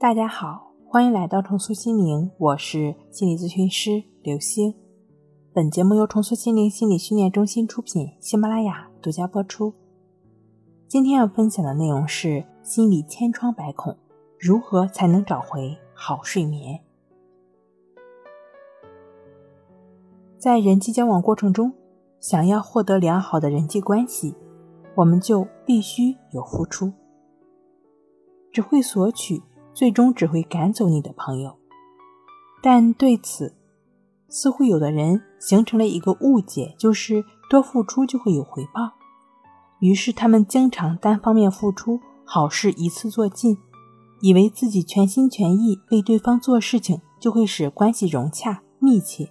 大家好，欢迎来到重塑心灵，我是心理咨询师刘星。本节目由重塑心灵心理训练中心出品，喜马拉雅独家播出。今天要分享的内容是心理千疮百孔，如何才能找回好睡眠？在人际交往过程中，想要获得良好的人际关系，我们就必须有付出。只会索取。最终只会赶走你的朋友，但对此，似乎有的人形成了一个误解，就是多付出就会有回报。于是他们经常单方面付出，好事一次做尽，以为自己全心全意为对方做事情，就会使关系融洽密切。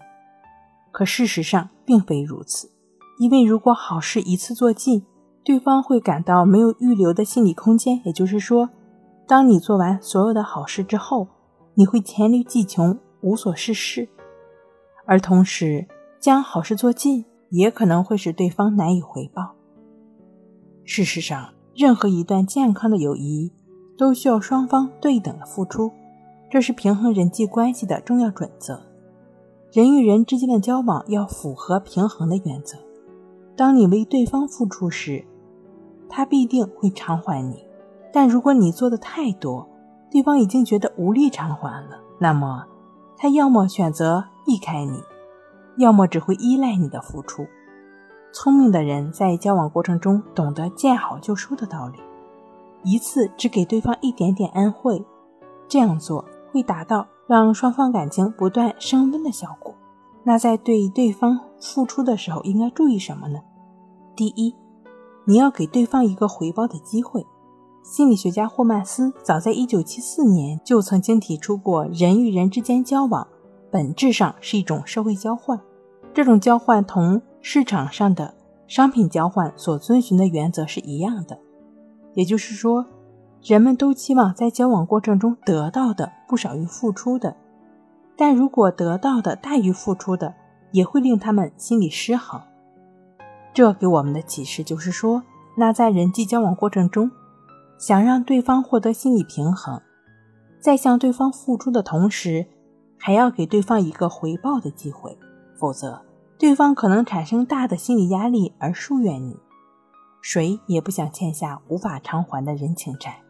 可事实上并非如此，因为如果好事一次做尽，对方会感到没有预留的心理空间，也就是说。当你做完所有的好事之后，你会黔驴技穷，无所事事，而同时将好事做尽，也可能会使对方难以回报。事实上，任何一段健康的友谊都需要双方对等的付出，这是平衡人际关系的重要准则。人与人之间的交往要符合平衡的原则。当你为对方付出时，他必定会偿还你。但如果你做的太多，对方已经觉得无力偿还了，那么他要么选择避开你，要么只会依赖你的付出。聪明的人在交往过程中懂得见好就收的道理，一次只给对方一点点恩惠，这样做会达到让双方感情不断升温的效果。那在对对方付出的时候，应该注意什么呢？第一，你要给对方一个回报的机会。心理学家霍曼斯早在1974年就曾经提出过，人与人之间交往本质上是一种社会交换。这种交换同市场上的商品交换所遵循的原则是一样的，也就是说，人们都期望在交往过程中得到的不少于付出的。但如果得到的大于付出的，也会令他们心理失衡。这给我们的启示就是说，那在人际交往过程中，想让对方获得心理平衡，在向对方付出的同时，还要给对方一个回报的机会，否则对方可能产生大的心理压力而疏远你。谁也不想欠下无法偿还的人情债，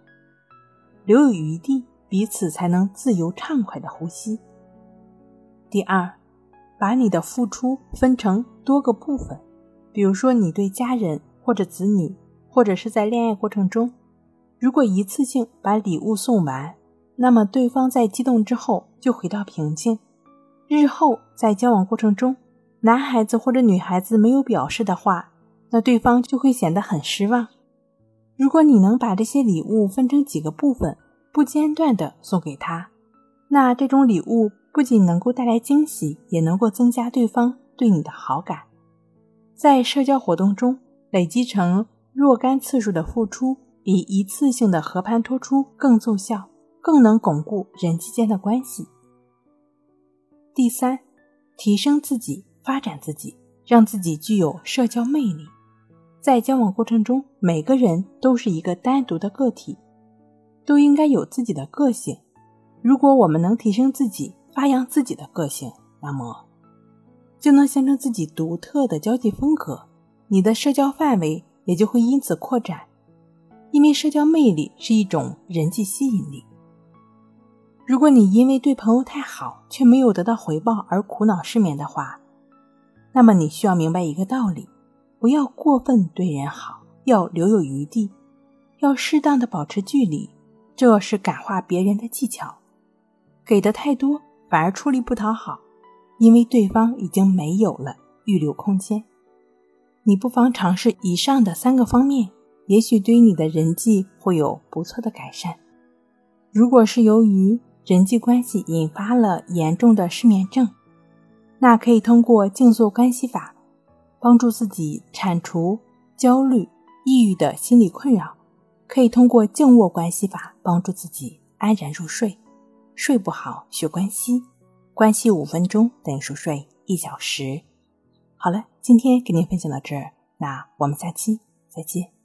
留有余地，彼此才能自由畅快的呼吸。第二，把你的付出分成多个部分，比如说你对家人或者子女，或者是在恋爱过程中。如果一次性把礼物送完，那么对方在激动之后就回到平静。日后在交往过程中，男孩子或者女孩子没有表示的话，那对方就会显得很失望。如果你能把这些礼物分成几个部分，不间断的送给他，那这种礼物不仅能够带来惊喜，也能够增加对方对你的好感。在社交活动中累积成若干次数的付出。比一次性的和盘托出更奏效，更能巩固人际间的关系。第三，提升自己，发展自己，让自己具有社交魅力。在交往过程中，每个人都是一个单独的个体，都应该有自己的个性。如果我们能提升自己，发扬自己的个性，那么就能形成自己独特的交际风格，你的社交范围也就会因此扩展。因为社交魅力是一种人际吸引力。如果你因为对朋友太好却没有得到回报而苦恼失眠的话，那么你需要明白一个道理：不要过分对人好，要留有余地，要适当的保持距离，这是感化别人的技巧。给的太多反而出力不讨好，因为对方已经没有了预留空间。你不妨尝试以上的三个方面。也许对你的人际会有不错的改善。如果是由于人际关系引发了严重的失眠症，那可以通过静坐关系法帮助自己铲除焦虑、抑郁的心理困扰；可以通过静卧关系法帮助自己安然入睡。睡不好学关系，关系五分钟等于熟睡一小时。好了，今天给您分享到这儿，那我们下期再见。